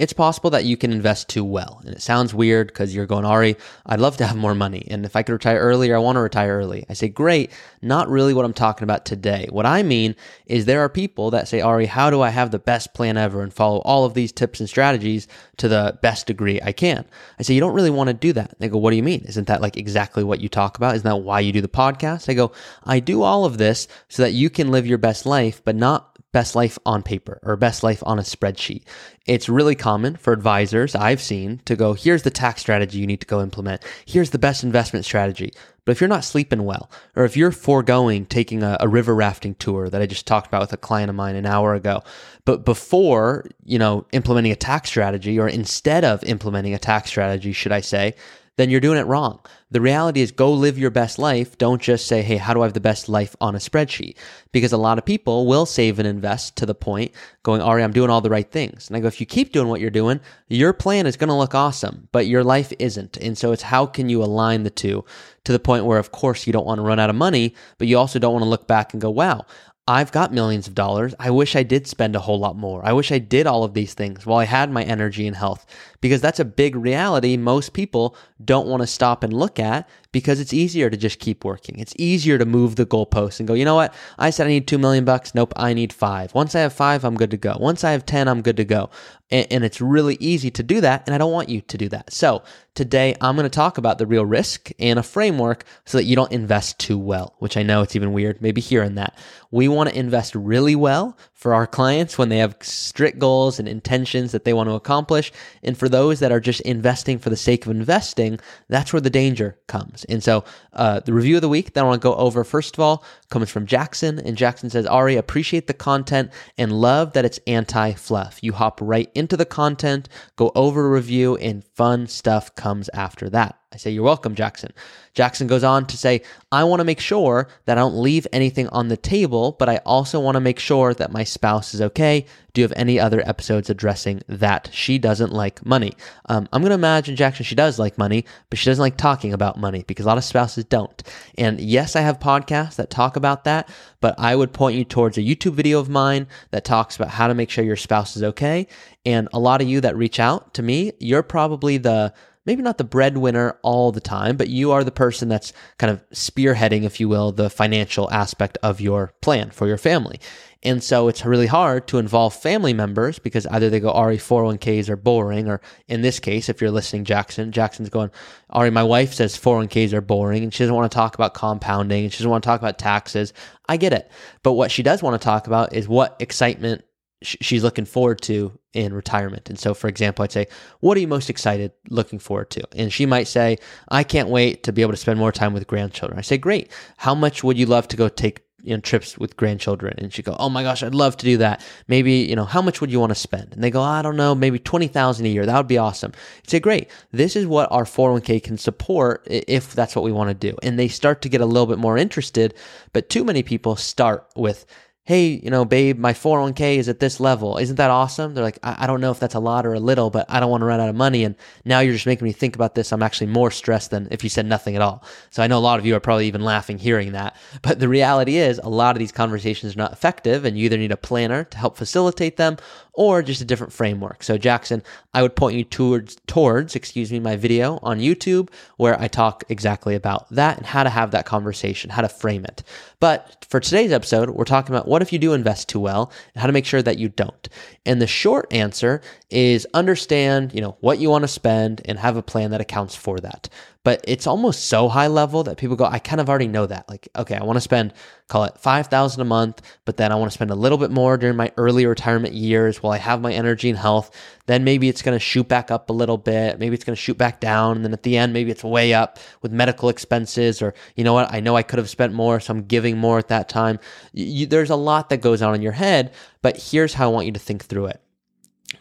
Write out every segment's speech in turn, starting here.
it's possible that you can invest too well. And it sounds weird because you're going, Ari, I'd love to have more money. And if I could retire earlier, I want to retire early. I say, great. Not really what I'm talking about today. What I mean is there are people that say, Ari, how do I have the best plan ever and follow all of these tips and strategies to the best degree I can? I say, you don't really want to do that. They go, what do you mean? Isn't that like exactly what you talk about? Isn't that why you do the podcast? I go, I do all of this so that you can live your best life, but not best life on paper or best life on a spreadsheet. It's really common for advisors I've seen to go, here's the tax strategy you need to go implement. Here's the best investment strategy. But if you're not sleeping well, or if you're foregoing taking a, a river rafting tour that I just talked about with a client of mine an hour ago, but before, you know, implementing a tax strategy or instead of implementing a tax strategy, should I say, then you're doing it wrong. The reality is go live your best life. Don't just say, Hey, how do I have the best life on a spreadsheet? Because a lot of people will save and invest to the point going, Ari, I'm doing all the right things. And I go, if you keep doing what you're doing, your plan is going to look awesome, but your life isn't. And so it's how can you align the two to the point where, of course, you don't want to run out of money, but you also don't want to look back and go, wow, I've got millions of dollars. I wish I did spend a whole lot more. I wish I did all of these things while I had my energy and health because that's a big reality most people don't want to stop and look at because it's easier to just keep working. It's easier to move the goalposts and go, you know what? I said I need 2 million bucks. Nope, I need 5. Once I have 5, I'm good to go. Once I have 10, I'm good to go. And, and it's really easy to do that and I don't want you to do that. So, today I'm going to talk about the real risk and a framework so that you don't invest too well, which I know it's even weird maybe hearing that. We want to invest really well for our clients when they have strict goals and intentions that they want to accomplish. And for those that are just investing for the sake of investing, that's where the danger comes. And so, uh, the review of the week that I want to go over, first of all, comes from Jackson. And Jackson says, Ari, appreciate the content and love that it's anti fluff. You hop right into the content, go over a review, and fun stuff comes after that. I say, You're welcome, Jackson. Jackson goes on to say, I want to make sure that I don't leave anything on the table, but I also want to make sure that my spouse is okay. Do you have any other episodes addressing that? She doesn't like money. Um, I'm going to imagine, Jackson, she does like money, but she doesn't like talking about money because a lot of spouses don't. And yes, I have podcasts that talk about that, but I would point you towards a YouTube video of mine that talks about how to make sure your spouse is okay. And a lot of you that reach out to me, you're probably the maybe not the breadwinner all the time, but you are the person that's kind of spearheading, if you will, the financial aspect of your plan for your family. And so it's really hard to involve family members because either they go, Ari, 401ks are boring, or in this case, if you're listening, Jackson, Jackson's going, Ari, my wife says 401ks are boring and she doesn't want to talk about compounding and she doesn't want to talk about taxes. I get it. But what she does want to talk about is what excitement she's looking forward to in retirement. And so, for example, I'd say, What are you most excited looking forward to? And she might say, I can't wait to be able to spend more time with grandchildren. I say, Great. How much would you love to go take you know, trips with grandchildren? And she go, Oh my gosh, I'd love to do that. Maybe, you know, how much would you want to spend? And they go, I don't know, maybe 20,000 a year. That would be awesome. I'd say, Great. This is what our 401k can support if that's what we want to do. And they start to get a little bit more interested. But too many people start with, hey, you know, babe, my 401k is at this level. Isn't that awesome? They're like, I, I don't know if that's a lot or a little, but I don't want to run out of money. And now you're just making me think about this. I'm actually more stressed than if you said nothing at all. So I know a lot of you are probably even laughing hearing that. But the reality is, a lot of these conversations are not effective, and you either need a planner to help facilitate them or just a different framework. So Jackson, I would point you towards towards, excuse me, my video on YouTube where I talk exactly about that and how to have that conversation, how to frame it. But for today's episode, we're talking about what if you do invest too well and how to make sure that you don't. And the short answer is understand, you know, what you want to spend and have a plan that accounts for that but it's almost so high level that people go, I kind of already know that. Like, okay, I want to spend, call it 5,000 a month, but then I want to spend a little bit more during my early retirement years while I have my energy and health. Then maybe it's going to shoot back up a little bit. Maybe it's going to shoot back down. And then at the end, maybe it's way up with medical expenses or, you know what? I know I could have spent more, so I'm giving more at that time. You, there's a lot that goes on in your head, but here's how I want you to think through it.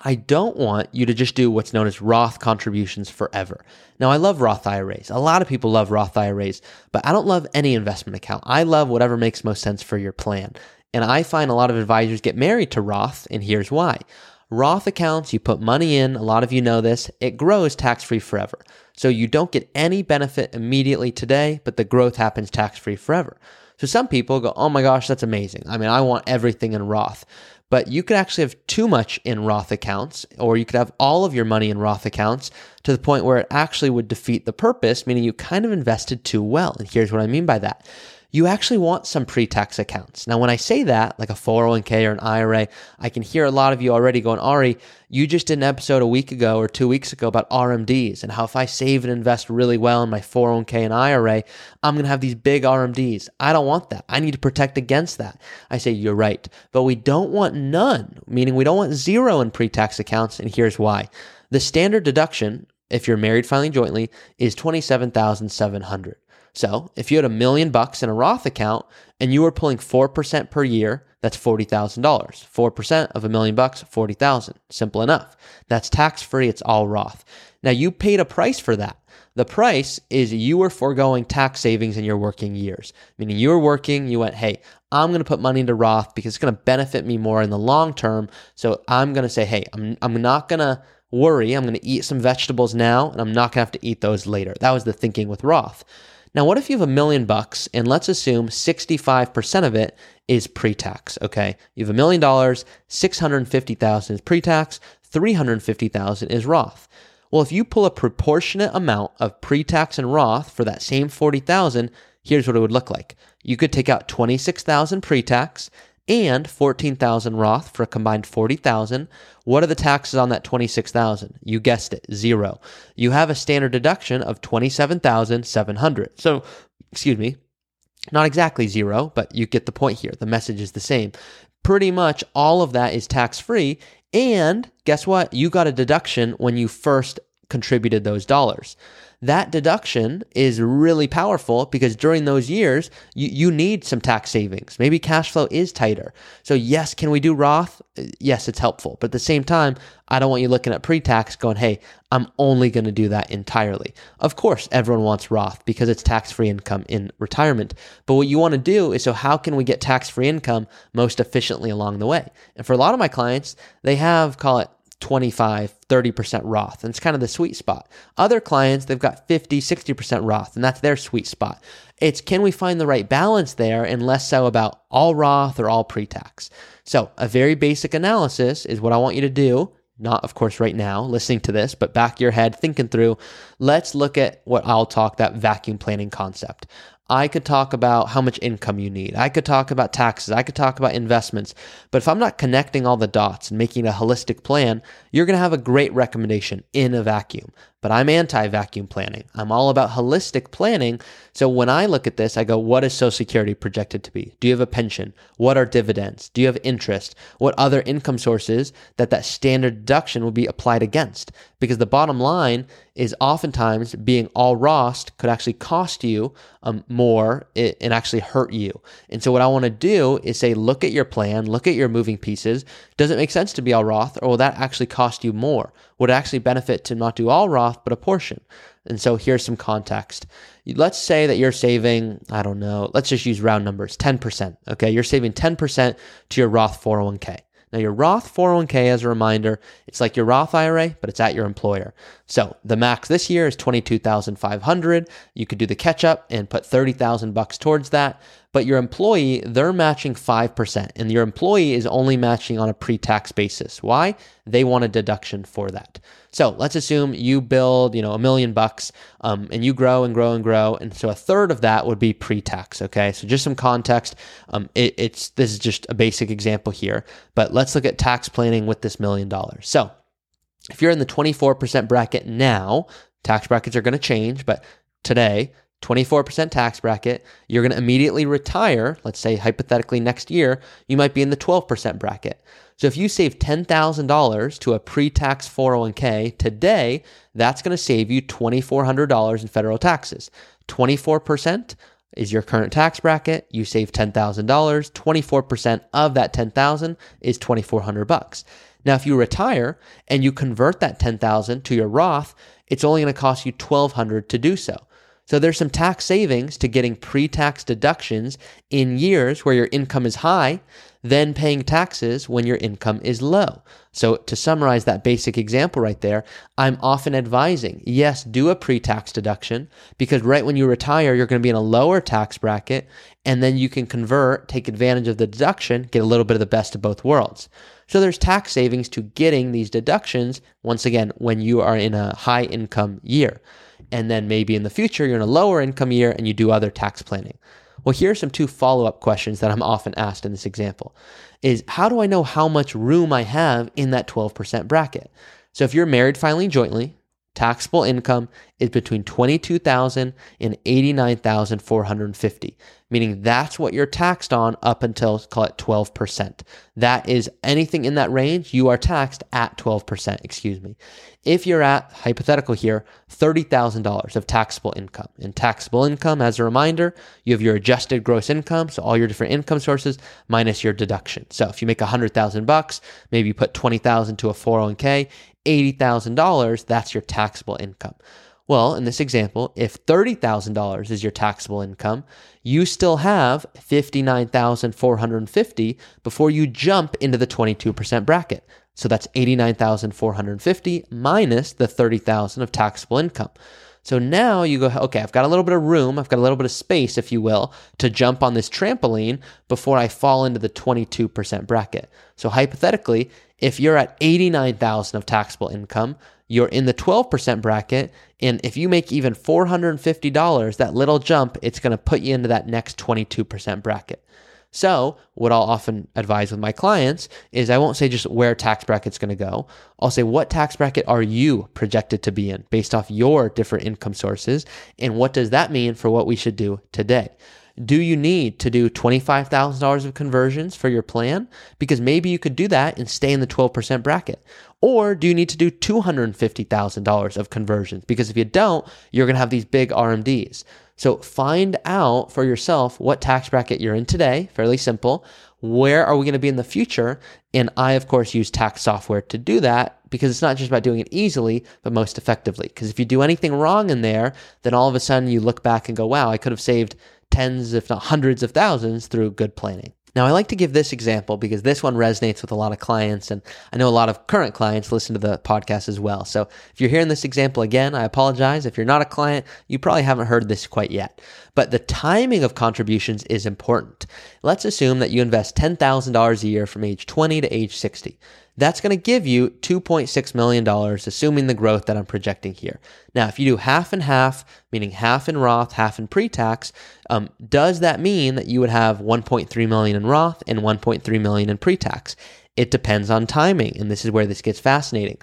I don't want you to just do what's known as Roth contributions forever. Now, I love Roth IRAs. A lot of people love Roth IRAs, but I don't love any investment account. I love whatever makes most sense for your plan. And I find a lot of advisors get married to Roth, and here's why. Roth accounts, you put money in, a lot of you know this, it grows tax free forever. So you don't get any benefit immediately today, but the growth happens tax free forever. So some people go, oh my gosh, that's amazing. I mean, I want everything in Roth. But you could actually have too much in Roth accounts, or you could have all of your money in Roth accounts to the point where it actually would defeat the purpose, meaning you kind of invested too well. And here's what I mean by that you actually want some pre tax accounts. Now, when I say that, like a 401k or an IRA, I can hear a lot of you already going, Ari, you just did an episode a week ago or two weeks ago about RMDs and how if I save and invest really well in my 401k and IRA, I'm going to have these big RMDs. I don't want that. I need to protect against that. I say, you're right. But we don't want none, meaning we don't want zero in pre tax accounts. And here's why. The standard deduction, if you're married filing jointly, is 27700 so if you had a million bucks in a Roth account and you were pulling 4% per year, that's $40,000. 4% of a million bucks, 40,000. Simple enough. That's tax free. It's all Roth. Now you paid a price for that. The price is you were foregoing tax savings in your working years, meaning you were working, you went, hey, I'm going to put money into Roth because it's going to benefit me more in the long term. So I'm going to say, hey, I'm, I'm not going to worry. I'm going to eat some vegetables now and I'm not going to have to eat those later. That was the thinking with Roth. Now, what if you have a million bucks and let's assume 65% of it is pre-tax, okay? You have a million dollars, 650,000 is pre-tax, 350,000 is Roth. Well, if you pull a proportionate amount of pre-tax and Roth for that same 40,000, here's what it would look like. You could take out 26,000 pre-tax and 14,000 Roth for a combined 40,000. What are the taxes on that 26,000? You guessed it, zero. You have a standard deduction of 27,700. So, excuse me, not exactly zero, but you get the point here. The message is the same. Pretty much all of that is tax free. And guess what? You got a deduction when you first contributed those dollars that deduction is really powerful because during those years, you, you need some tax savings. Maybe cash flow is tighter. So, yes, can we do Roth? Yes, it's helpful. But at the same time, I don't want you looking at pre tax going, hey, I'm only going to do that entirely. Of course, everyone wants Roth because it's tax free income in retirement. But what you want to do is so, how can we get tax free income most efficiently along the way? And for a lot of my clients, they have, call it 25, 30% Roth. And it's kind of the sweet spot. Other clients, they've got 50, 60% Roth, and that's their sweet spot. It's can we find the right balance there and less so about all Roth or all pre tax? So, a very basic analysis is what I want you to do. Not, of course, right now, listening to this, but back your head, thinking through. Let's look at what I'll talk that vacuum planning concept. I could talk about how much income you need. I could talk about taxes. I could talk about investments. But if I'm not connecting all the dots and making a holistic plan, you're going to have a great recommendation in a vacuum. But I'm anti vacuum planning. I'm all about holistic planning. So when I look at this, I go, what is Social Security projected to be? Do you have a pension? What are dividends? Do you have interest? What other income sources that that standard deduction will be applied against? Because the bottom line is oftentimes being all Roth could actually cost you um, more and actually hurt you. And so what I want to do is say, look at your plan, look at your moving pieces. Does it make sense to be all Roth or will that actually cost you more? Would it actually benefit to not do all Roth, but a portion? And so here's some context. Let's say that you're saving, I don't know, let's just use round numbers, 10%. Okay. You're saving 10% to your Roth 401k. Now, your Roth 401k, as a reminder, it's like your Roth IRA, but it's at your employer. So the max this year is 22,500. You could do the catch up and put 30,000 bucks towards that. But your employee, they're matching 5%, and your employee is only matching on a pre tax basis. Why? They want a deduction for that. So let's assume you build, you know, a million bucks, um, and you grow and grow and grow, and so a third of that would be pre-tax. Okay, so just some context. Um, it, it's this is just a basic example here, but let's look at tax planning with this million dollars. So if you're in the 24% bracket now, tax brackets are going to change, but today 24% tax bracket, you're going to immediately retire. Let's say hypothetically next year, you might be in the 12% bracket. So if you save $10,000 to a pre tax 401k today, that's going to save you $2,400 in federal taxes. 24% is your current tax bracket. You save $10,000. 24% of that 10,000 is 2,400 bucks. Now, if you retire and you convert that 10,000 to your Roth, it's only going to cost you 1,200 to do so. So there's some tax savings to getting pre-tax deductions in years where your income is high than paying taxes when your income is low. So, to summarize that basic example right there, I'm often advising yes, do a pre tax deduction because right when you retire, you're going to be in a lower tax bracket, and then you can convert, take advantage of the deduction, get a little bit of the best of both worlds. So, there's tax savings to getting these deductions once again when you are in a high income year. And then maybe in the future, you're in a lower income year and you do other tax planning. Well, here are some two follow up questions that I'm often asked in this example is how do I know how much room I have in that 12% bracket? So if you're married filing jointly, taxable income is between 22,000 and 89,450, meaning that's what you're taxed on up until call it 12%. That is anything in that range, you are taxed at 12%, excuse me. If you're at hypothetical here, $30,000 of taxable income. And taxable income, as a reminder, you have your adjusted gross income, so all your different income sources minus your deduction. So if you make 100,000 bucks, maybe you put 20,000 to a 401k, $80,000, that's your taxable income. Well, in this example, if $30,000 is your taxable income, you still have 59,450 before you jump into the 22% bracket. So that's 89,450 minus the 30,000 of taxable income. So now you go, okay, I've got a little bit of room, I've got a little bit of space, if you will, to jump on this trampoline before I fall into the 22% bracket. So hypothetically, if you're at 89,000 of taxable income, you're in the 12% bracket. And if you make even $450, that little jump, it's going to put you into that next 22% bracket. So, what I'll often advise with my clients is I won't say just where tax bracket's going to go. I'll say, what tax bracket are you projected to be in based off your different income sources? And what does that mean for what we should do today? Do you need to do $25,000 of conversions for your plan? Because maybe you could do that and stay in the 12% bracket. Or do you need to do $250,000 of conversions? Because if you don't, you're going to have these big RMDs. So find out for yourself what tax bracket you're in today, fairly simple. Where are we going to be in the future? And I, of course, use tax software to do that because it's not just about doing it easily, but most effectively. Because if you do anything wrong in there, then all of a sudden you look back and go, wow, I could have saved tens, if not hundreds of thousands through good planning. Now, I like to give this example because this one resonates with a lot of clients, and I know a lot of current clients listen to the podcast as well. So, if you're hearing this example again, I apologize. If you're not a client, you probably haven't heard this quite yet. But the timing of contributions is important. Let's assume that you invest $10,000 a year from age 20 to age 60. That's going to give you $2.6 million, assuming the growth that I'm projecting here. Now, if you do half and half, meaning half in Roth, half in pre-tax, um, does that mean that you would have 1.3 million in Roth and 1.3 million in pre-tax? It depends on timing, and this is where this gets fascinating.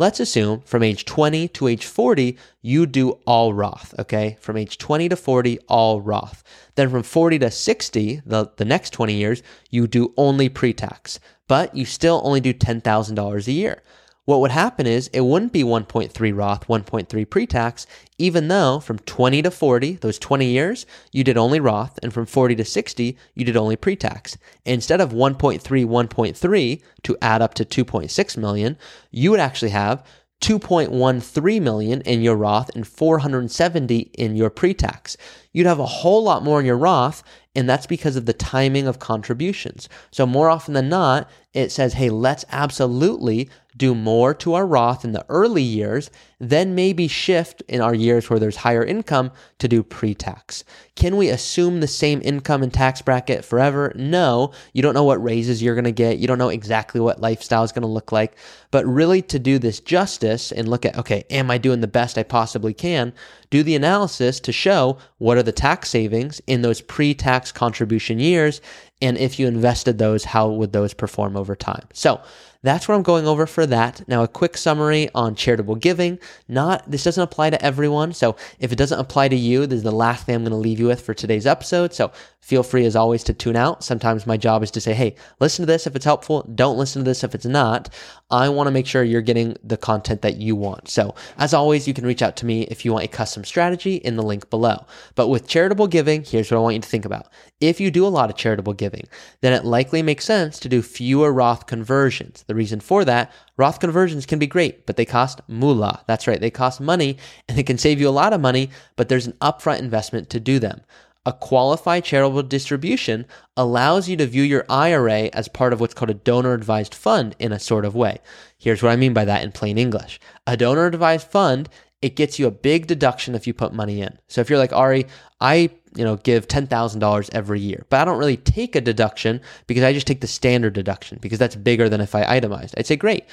Let's assume from age 20 to age 40, you do all Roth, okay? From age 20 to 40, all Roth. Then from 40 to 60, the, the next 20 years, you do only pre tax but you still only do $10,000 a year. What would happen is it wouldn't be 1.3 Roth, 1.3 pre-tax, even though from 20 to 40, those 20 years, you did only Roth, and from 40 to 60, you did only pre-tax. Instead of 1.3, 1.3 to add up to 2.6 million, you would actually have 2.13 million in your Roth and 470 in your pre-tax. You'd have a whole lot more in your Roth and that's because of the timing of contributions. So, more often than not, it says, hey, let's absolutely do more to our Roth in the early years, then maybe shift in our years where there's higher income to do pre tax. Can we assume the same income and tax bracket forever? No. You don't know what raises you're going to get. You don't know exactly what lifestyle is going to look like. But really, to do this justice and look at, okay, am I doing the best I possibly can? Do the analysis to show what are the tax savings in those pre tax contribution years. And if you invested those, how would those perform over time? So, that's what I'm going over for that. Now, a quick summary on charitable giving. Not this doesn't apply to everyone. So if it doesn't apply to you, this is the last thing I'm going to leave you with for today's episode. So feel free as always to tune out. Sometimes my job is to say, hey, listen to this if it's helpful. Don't listen to this if it's not. I want to make sure you're getting the content that you want. So as always, you can reach out to me if you want a custom strategy in the link below. But with charitable giving, here's what I want you to think about. If you do a lot of charitable giving, then it likely makes sense to do fewer Roth conversions. The reason for that, Roth conversions can be great, but they cost moolah. That's right, they cost money and they can save you a lot of money, but there's an upfront investment to do them. A qualified charitable distribution allows you to view your IRA as part of what's called a donor advised fund in a sort of way. Here's what I mean by that in plain English. A donor advised fund it gets you a big deduction if you put money in. So if you're like Ari, I you know give ten thousand dollars every year, but I don't really take a deduction because I just take the standard deduction because that's bigger than if I itemized. I'd say, great.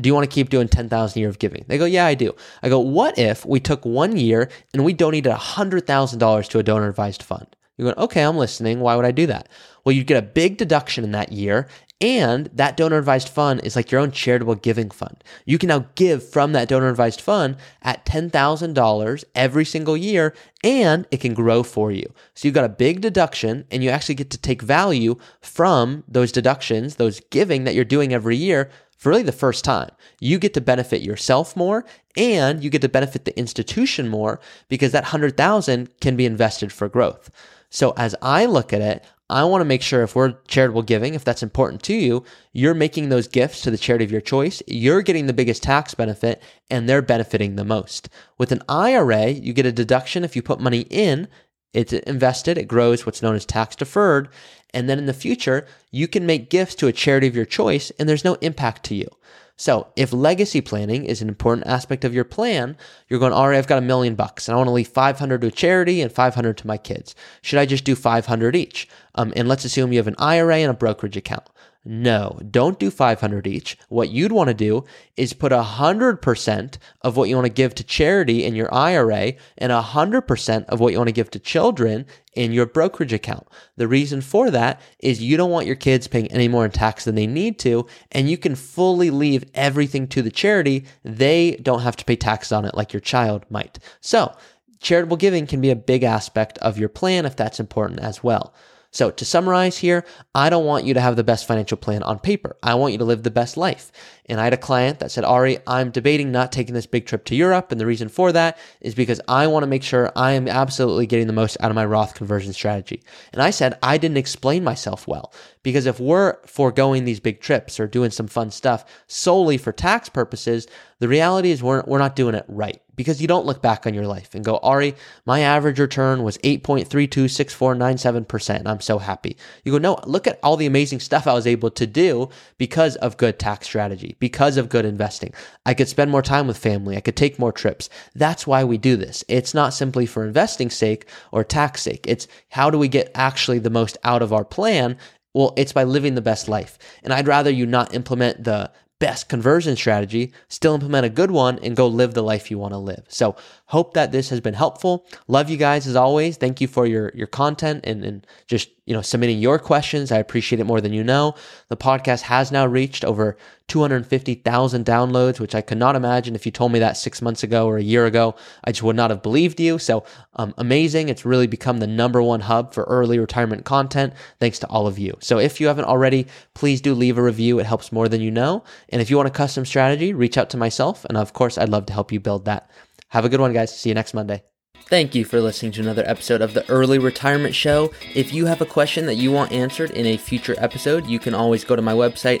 Do you want to keep doing ten thousand a year of giving? They go, yeah, I do. I go, what if we took one year and we donated hundred thousand dollars to a donor advised fund? You're going, okay, I'm listening. Why would I do that? Well, you'd get a big deduction in that year, and that donor advised fund is like your own charitable giving fund. You can now give from that donor advised fund at $10,000 every single year and it can grow for you. So you've got a big deduction and you actually get to take value from those deductions, those giving that you're doing every year for really the first time. You get to benefit yourself more and you get to benefit the institution more because that 100,000 can be invested for growth. So as I look at it, I want to make sure if we're charitable giving, if that's important to you, you're making those gifts to the charity of your choice. You're getting the biggest tax benefit and they're benefiting the most. With an IRA, you get a deduction if you put money in, it's invested, it grows what's known as tax deferred. And then in the future, you can make gifts to a charity of your choice and there's no impact to you. So if legacy planning is an important aspect of your plan, you're going, all right, I've got a million bucks and I want to leave 500 to a charity and 500 to my kids. Should I just do 500 each? Um, and let's assume you have an IRA and a brokerage account. No, don't do 500 each. What you'd want to do is put 100% of what you want to give to charity in your IRA and 100% of what you want to give to children in your brokerage account. The reason for that is you don't want your kids paying any more in tax than they need to, and you can fully leave everything to the charity. They don't have to pay taxes on it like your child might. So, charitable giving can be a big aspect of your plan if that's important as well. So to summarize here, I don't want you to have the best financial plan on paper. I want you to live the best life. And I had a client that said, Ari, I'm debating not taking this big trip to Europe. And the reason for that is because I want to make sure I am absolutely getting the most out of my Roth conversion strategy. And I said, I didn't explain myself well. Because if we're foregoing these big trips or doing some fun stuff solely for tax purposes, the reality is we're, we're not doing it right because you don't look back on your life and go, Ari, my average return was 8.326497%. And I'm so happy. You go, no, look at all the amazing stuff I was able to do because of good tax strategy, because of good investing. I could spend more time with family. I could take more trips. That's why we do this. It's not simply for investing sake or tax sake. It's how do we get actually the most out of our plan well, it's by living the best life. And I'd rather you not implement the best conversion strategy, still implement a good one and go live the life you want to live. So hope that this has been helpful. Love you guys as always. Thank you for your your content and, and just you know submitting your questions. I appreciate it more than you know. The podcast has now reached over 250,000 downloads, which I could not imagine if you told me that six months ago or a year ago. I just would not have believed you. So um, amazing. It's really become the number one hub for early retirement content, thanks to all of you. So if you haven't already, please do leave a review. It helps more than you know. And if you want a custom strategy, reach out to myself. And of course, I'd love to help you build that. Have a good one, guys. See you next Monday. Thank you for listening to another episode of the Early Retirement Show. If you have a question that you want answered in a future episode, you can always go to my website,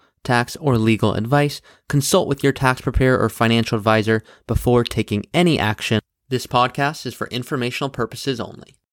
tax, or legal advice. Consult with your tax preparer or financial advisor before taking any action. This podcast is for informational purposes only.